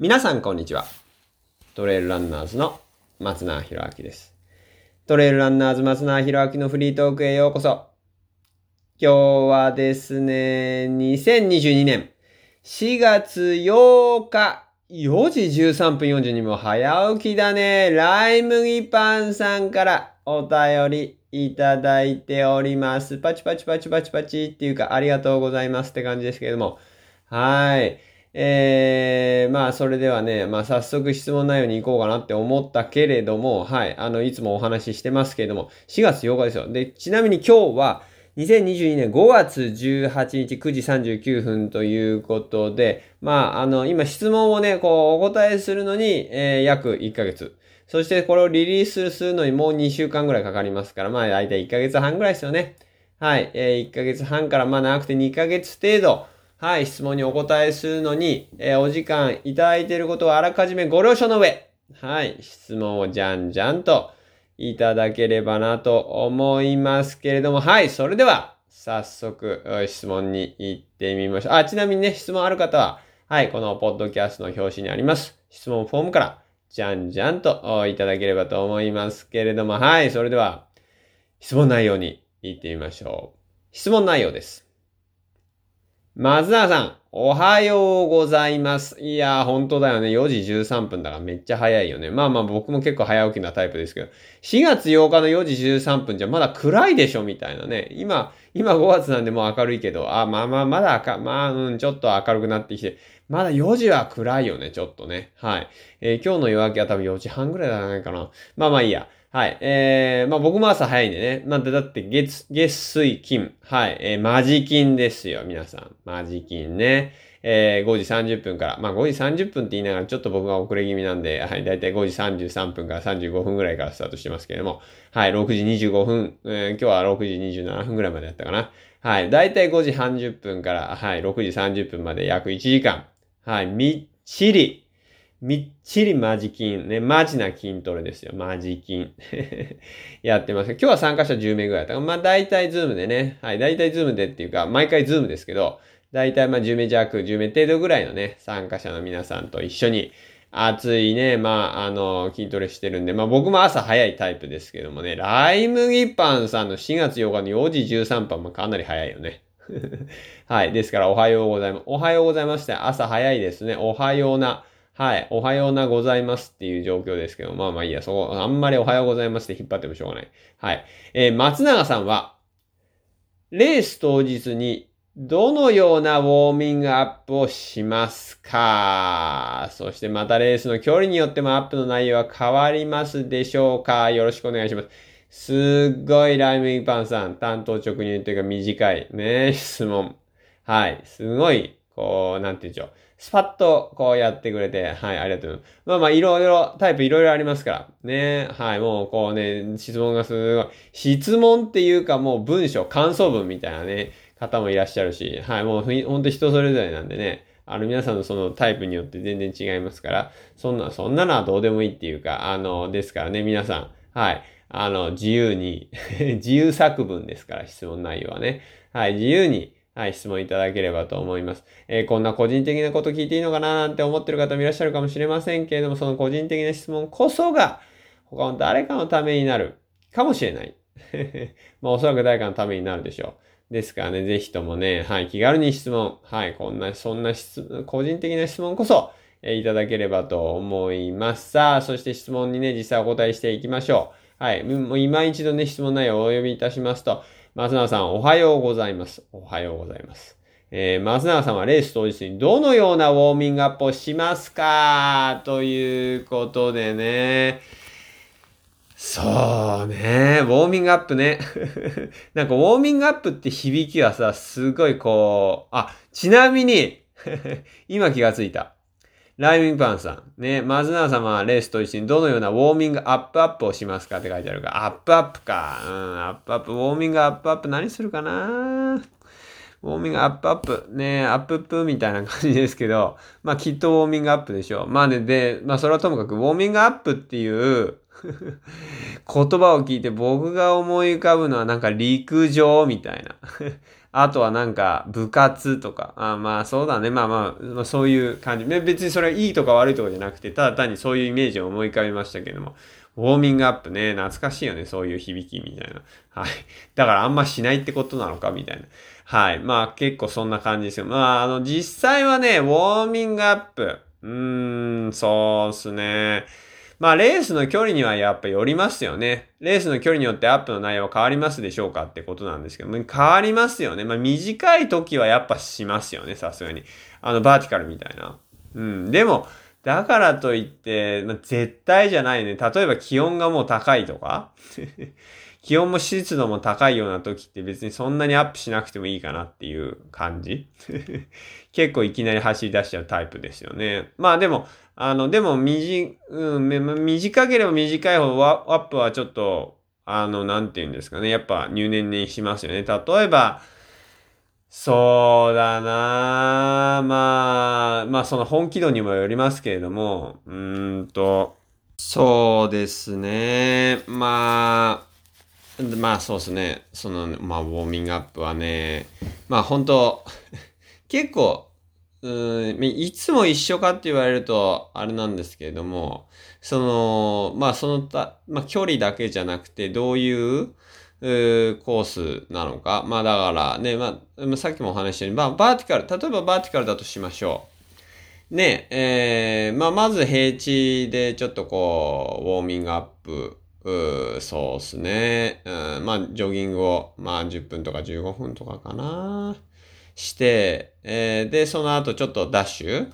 皆さんこんにちは。トレイルランナーズの松永博明です。トレイルランナーズ松永博明のフリートークへようこそ。今日はですね、2022年4月8日4時13分42分早起きだね。ライ麦パンさんからお便りいただいております。パチパチパチパチパチっていうかありがとうございますって感じですけれども。はい。えー、まあ、それではね、まあ、早速質問内容に行こうかなって思ったけれども、はい。あの、いつもお話ししてますけれども、4月8日ですよ。で、ちなみに今日は、2022年5月18日9時39分ということで、まあ、あの、今質問をね、こう、お答えするのに、えー、約1ヶ月。そしてこれをリリースするのにもう2週間ぐらいかかりますから、まあ、大体1ヶ月半ぐらいですよね。はい。えー、1ヶ月半から、まあ、長くて2ヶ月程度、はい、質問にお答えするのに、えー、お時間いただいていることをあらかじめご了承の上、はい、質問をじゃんじゃんといただければなと思いますけれども、はい、それでは、早速、質問に行ってみましょう。あ、ちなみにね、質問ある方は、はい、このポッドキャストの表紙にあります、質問フォームから、じゃんじゃんといただければと思いますけれども、はい、それでは、質問内容に行ってみましょう。質問内容です。松永さん、おはようございます。いやー、本当だよね。4時13分だからめっちゃ早いよね。まあまあ僕も結構早起きなタイプですけど、4月8日の4時13分じゃまだ暗いでしょみたいなね。今、今5月なんでもう明るいけど、あ、まあまあまだ明、まあうん、ちょっと明るくなってきて、まだ4時は暗いよね、ちょっとね。はい。えー、今日の夜明けは多分4時半ぐらいじゃないかな。まあまあいいや。はい。えー、まあ僕も朝早いんでね。まあだって月、月水金。はい。えー、マジ金ですよ、皆さん。マジ金ね。えー、5時30分から。まあ5時30分って言いながらちょっと僕が遅れ気味なんで、はい。だいたい5時33分から35分ぐらいからスタートしてますけれども。はい。6時25分。えー、今日は6時27分ぐらいまでやったかな。はい。だいたい5時30分から、はい。6時30分まで約1時間。はい。みっちり。みっちりマジ筋、ね、マジな筋トレですよ。マジ筋。やってます。今日は参加者10名ぐらいだった、まあ大体 Zoom でね、はい、大体 Zoom でっていうか、毎回 Zoom ですけど、大体まあ10名弱、10名程度ぐらいのね、参加者の皆さんと一緒に、暑いね、まあ、あの、筋トレしてるんで、まあ僕も朝早いタイプですけどもね、ライ麦パンさんの4月8日の4時13分もかなり早いよね。はい。ですから、おはようございます。おはようございまして、朝早いですね。おはような。はい。おはようなございますっていう状況ですけど、まあまあいいや、そこ、あんまりおはようございますって引っ張ってもしょうがない。はい。えー、松永さんは、レース当日にどのようなウォーミングアップをしますか？そしてまたレースの距離によってもアップの内容は変わりますでしょうか？よろしくお願いします。すっごいライムインパンさん、担当直入というか短いね、質問。はい。すごい、こう、なんて言うんでしょう。スパッとこうやってくれて、はい、ありがとうございます。まあまあ、いろいろ、タイプいろいろありますから。ね。はい、もうこうね、質問がすごい。質問っていうかもう文章、感想文みたいなね、方もいらっしゃるし、はい、もうほんと人それぞれなんでね。あの、皆さんのそのタイプによって全然違いますから、そんな、そんなのはどうでもいいっていうか、あの、ですからね、皆さん、はい、あの、自由に 自由作文ですから、質問内容はね。はい、自由に、はい、質問いただければと思います。えー、こんな個人的なこと聞いていいのかななんて思ってる方もいらっしゃるかもしれませんけれども、その個人的な質問こそが、他の誰かのためになるかもしれない。まあ、おそらく誰かのためになるでしょう。ですからね、ぜひともね、はい、気軽に質問、はい、こんな、そんな質、個人的な質問こそ、えー、いただければと思います。さあ、そして質問にね、実際お答えしていきましょう。はい、もう今一度ね、質問内容をお読みいたしますと、松永さん、おはようございます。おはようございます。えー、松永さんはレース当日にどのようなウォーミングアップをしますか？ということでね。そうね。ウォーミングアップね。なんかウォーミングアップって響きはさ、すごいこう、あ、ちなみに 今気がついた。ライミングパンさん。ね、松永様はレースと一緒にどのようなウォーミングアップアップをしますかって書いてあるか、アップアップか。うん、アップアップ。ウォーミングアップアップ何するかな？ウォーミングアップアップ。ねアップアップみたいな感じですけど、まあきっとウォーミングアップでしょう。まあね、で、まあそれはともかく、ウォーミングアップっていう 言葉を聞いて僕が思い浮かぶのはなんか陸上みたいな。あとはなんか部活とか、あまあそうだね、まあまあ、まあ、そういう感じ。別にそれはいいとか悪いとかじゃなくて、ただ単にそういうイメージを思い浮かべましたけども、ウォーミングアップね、懐かしいよね、そういう響きみたいな。はい。だからあんましないってことなのかみたいな。はい。まあ結構そんな感じですよ。まああの実際はね、ウォーミングアップ。うーん、そうっすね。まあ、レースの距離にはやっぱよりますよね。レースの距離によってアップの内容は変わりますでしょうかってことなんですけども、変わりますよね。まあ、短い時はやっぱしますよね、さすがに。あの、バーティカルみたいな。うん。でも、だからといって、まあ、絶対じゃないね。例えば気温がもう高いとか気温も湿度も高いような時って別にそんなにアップしなくてもいいかなっていう感じ 結構いきなり走り出しちゃうタイプですよね。まあでも、あの、でも、短、うん、短ければ短いほどアップはちょっと、あの、なんて言うんですかね。やっぱ入念にしますよね。例えば、そうだなまあ、まあその本気度にもよりますけれども、うーんと、そうですね。まあ、まあそうですね。その、まあウォーミングアップはね、まあ本当 結構、うん、いつも一緒かって言われると、あれなんですけれども、その、まあそのた、まあ距離だけじゃなくて、どういう、コースなのか。まあだからね、まあ、さっきもお話したように、まあバーティカル、例えばバーティカルだとしましょう。ね、えー、まあまず平地でちょっとこう、ウォーミングアップ、そうっすね。うん、まあジョギングを、まあ10分とか15分とかかな。して、えー、で、その後ちょっとダッシュ、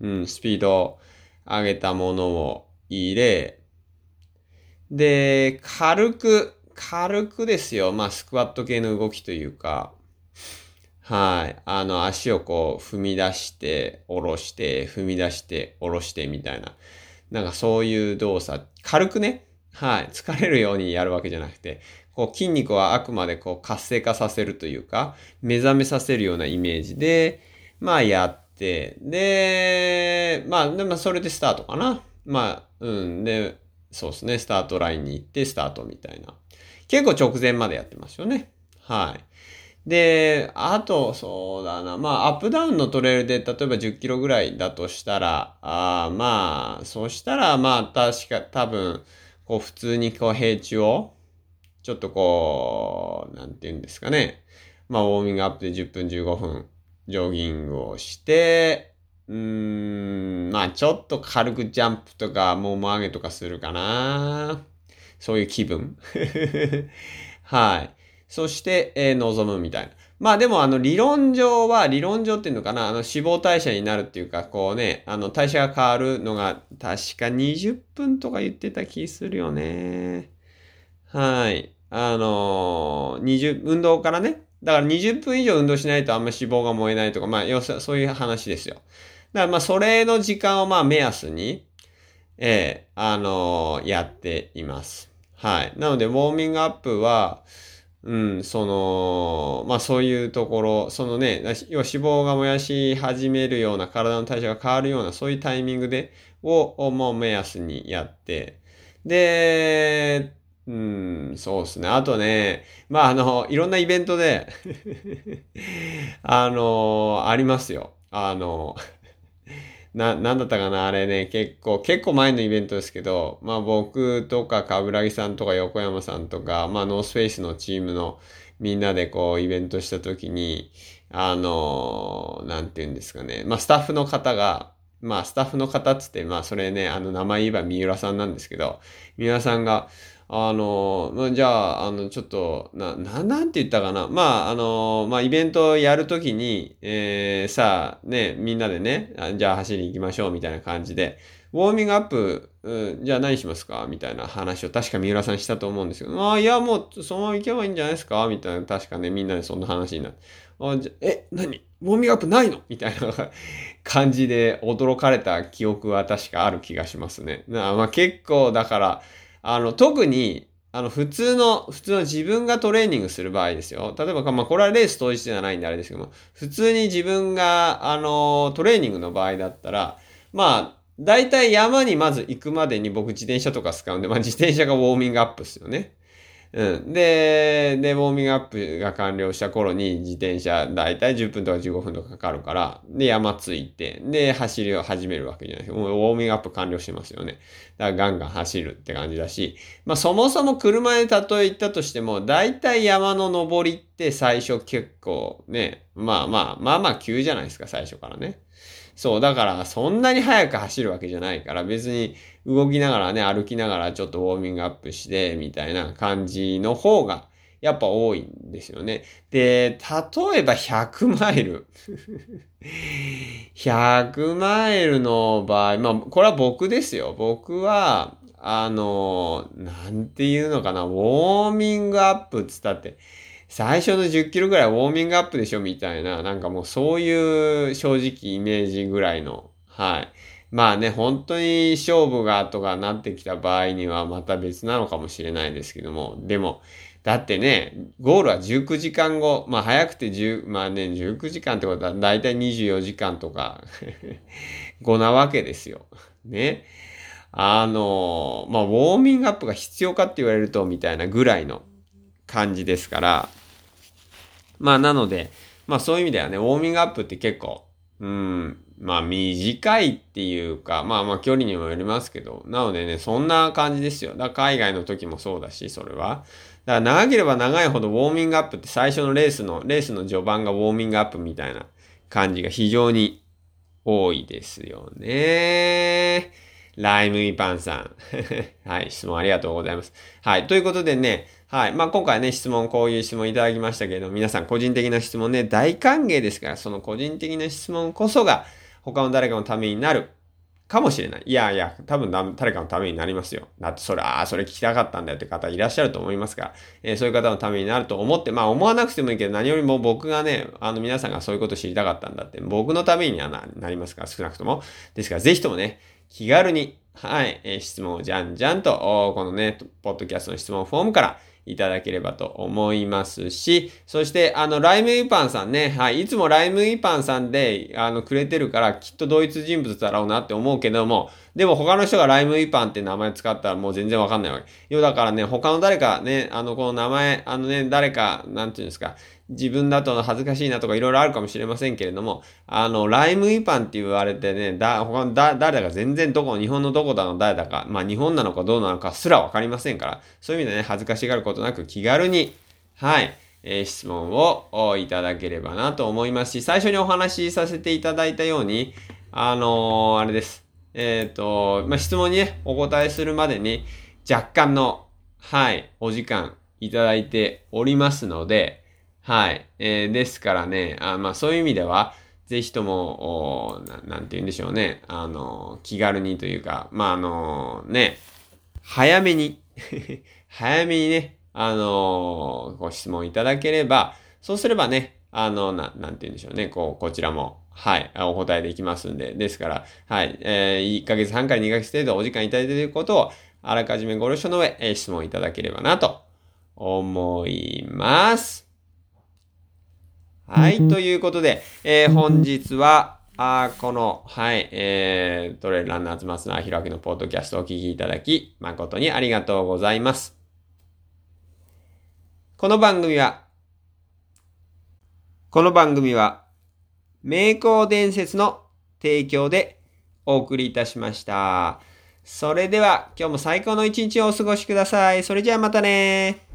うん、スピードを上げたものを入れ、で、軽く、軽くですよ。まあ、スクワット系の動きというか、はい。あの、足をこう、踏み出して、下ろして、踏み出して、下ろしてみたいな。なんかそういう動作、軽くね、はい。疲れるようにやるわけじゃなくて、こう、筋肉はあくまでこう、活性化させるというか、目覚めさせるようなイメージで、まあ、やって、で、まあ、でもそれでスタートかな。まあ、うん。で、そうですね。スタートラインに行って、スタートみたいな。結構直前までやってますよね。はい。で、あと、そうだな。まあ、アップダウンのトレイルで、例えば10キロぐらいだとしたら、あまあ、そしたら、まあ、確か、多分、こう、普通にこう、平地を、ちょっとこう、なんて言うんですかね。まあ、ウォーミングアップで10分15分、ジョギングをして、うーん、まあ、ちょっと軽くジャンプとか、もも上げとかするかな。そういう気分。はい。そして、えー、望むみたいな。まあでもあの理論上は、理論上っていうのかな、あの脂肪代謝になるっていうか、こうね、あの代謝が変わるのが確か20分とか言ってた気するよね。はい。あのー、20、運動からね。だから20分以上運動しないとあんま脂肪が燃えないとか、まあ、要するそういう話ですよ。だからまあ、それの時間をまあ目安に、ええー、あのー、やっています。はい。なので、ウォーミングアップは、うん、その、まあそういうところ、そのね、要は脂肪が燃やし始めるような、体の代謝が変わるような、そういうタイミングで、を、もう目安にやって、で、うん、そうですね。あとね、まああの、いろんなイベントで あの、ありますよ。あの、な、なんだったかなあれね、結構、結構前のイベントですけど、まあ僕とか冠城さんとか横山さんとか、まあノースフェイスのチームのみんなでこうイベントした時に、あの、なんて言うんですかね。まあスタッフの方が、まあスタッフの方っつって、まあそれね、あの名前言えば三浦さんなんですけど、三浦さんが、あの、じゃあ、あの、ちょっと、な、な、なんて言ったかな。まあ、あの、まあ、イベントやるときに、えー、さあ、ね、みんなでね、じゃあ走り行きましょう、みたいな感じで、ウォーミングアップ、うん、じゃあ何しますか？みたいな話を確か三浦さんしたと思うんですけど、ああ、いや、もう、そのまま行けばいいんじゃないですか？みたいな、確かね、みんなでそんな話になって。あじゃえ、何？ウォーミングアップないの？みたいな 感じで驚かれた記憶は確かある気がしますね。なまあ結構、だから、あの、特に、あの、普通の、普通の自分がトレーニングする場合ですよ。例えば、まあ、これはレース当日ではないんであれですけども、普通に自分が、あの、トレーニングの場合だったら、まあ、大体山にまず行くまでに僕自転車とか使うんで、まあ自転車がウォーミングアップですよね。うん。で、で、ウォーミングアップが完了した頃に自転車だいたい10分とか15分とかかかるから、で、山着いて、で、走りを始めるわけじゃないですか。もうウォーミングアップ完了してますよね。だからガンガン走るって感じだし、まあそもそも車で例え言ったとしても、だいたい山の登りって最初結構ね、まあまあ、まあまあ急じゃないですか、最初からね。そう、だからそんなに速く走るわけじゃないから、別に動きながらね、歩きながらちょっとウォーミングアップして、みたいな感じの方が、やっぱ多いんですよね。で、例えば100マイル。100マイルの場合、まあ、これは僕ですよ。僕は、あの、なんていうのかな、ウォーミングアップつったって、最初の10キロぐらいウォーミングアップでしょみたいな、なんかもうそういう正直イメージぐらいの、はい。まあね、本当に勝負がとかなってきた場合にはまた別なのかもしれないですけども、でも、だってね、ゴールは19時間後、まあ早くて10、まあね、19時間ってことはだいたい24時間とか 後なわけですよ。ね。あの、まあウォーミングアップが必要かって言われると、みたいなぐらいの感じですから、まあ、なので、まあそういう意味ではね、ウォーミングアップって結構、うん、まあ短いっていうか、まあまあ距離にもよりますけど、なのでね、そんな感じですよ。だから海外の時もそうだし、それは。だから長ければ長いほどウォーミングアップって最初のレースの、レースの序盤がウォーミングアップみたいな感じが非常に多いですよね。ライムイパンさん。はい、質問ありがとうございます。はい、ということでね、はい。まあ、今回ね、質問、こういう質問いただきましたけれども、皆さん個人的な質問ね、大歓迎ですから、その個人的な質問こそが、他の誰かのためになるかもしれない。いやいや、多分誰かのためになりますよ。だってそれ、ああ、それ聞きたかったんだよって方いらっしゃると思いますから、えー、そういう方のためになると思って、まあ思わなくてもいいけど、何よりも僕がね、あの皆さんがそういうこと知りたかったんだって、僕のためにはななりますから、少なくとも。ですから、ぜひともね、気軽に、はい、えー、質問をじゃんじゃんと、このね、ポッドキャストの質問フォームから、いただければと思いますし、そして、あの、ライムイパンさんね、はい、いつもライムイパンさんで、あの、くれてるから、きっと同一人物だろうなって思うけども、でも他の人がライムイパンって名前使ったらもう全然わかんないわけ。要だからね、他の誰かね、あの、この名前、あのね、誰か、なんていうんですか、自分だと恥ずかしいなとかいろいろあるかもしれませんけれども、あの、ライムイパンって言われてね、だ、他のだ、誰だか全然どこ、日本のどこだの誰だか、まあ日本なのかどうなのかすらわかりませんから、そういう意味でね、恥ずかしがることなく気軽に、はい、えー、質問をいただければなと思いますし、最初にお話しさせていただいたように、あのー、あれです。えっ、ー、と、まあ、質問にね、お答えするまでに、若干の、はい、お時間いただいておりますので、はい。えー、ですからね、あまあそういう意味では、ぜひとも、おななんて言うんでしょうね。あの、気軽にというか、まああの、ね、早めに 早めにね、あの、ご質問いただければ、そうすればね、あの、ななんて言うんでしょうね。こう、こちらも、はい、お答えできますんで。ですから、はい、えー、1ヶ月半から2ヶ月程度お時間いただいていることを、あらかじめご了承の上、えー、質問いただければなと思います。はい、ということで、えー、本日は、あこの、はい、えー、トレイルランナーズ松永弘明のポッドキャストをお聞きいただき、誠にありがとうございます。この番組は、この番組は、名工伝説の提供でお送りいたしました。それでは、今日も最高の一日をお過ごしください。それじゃあまたね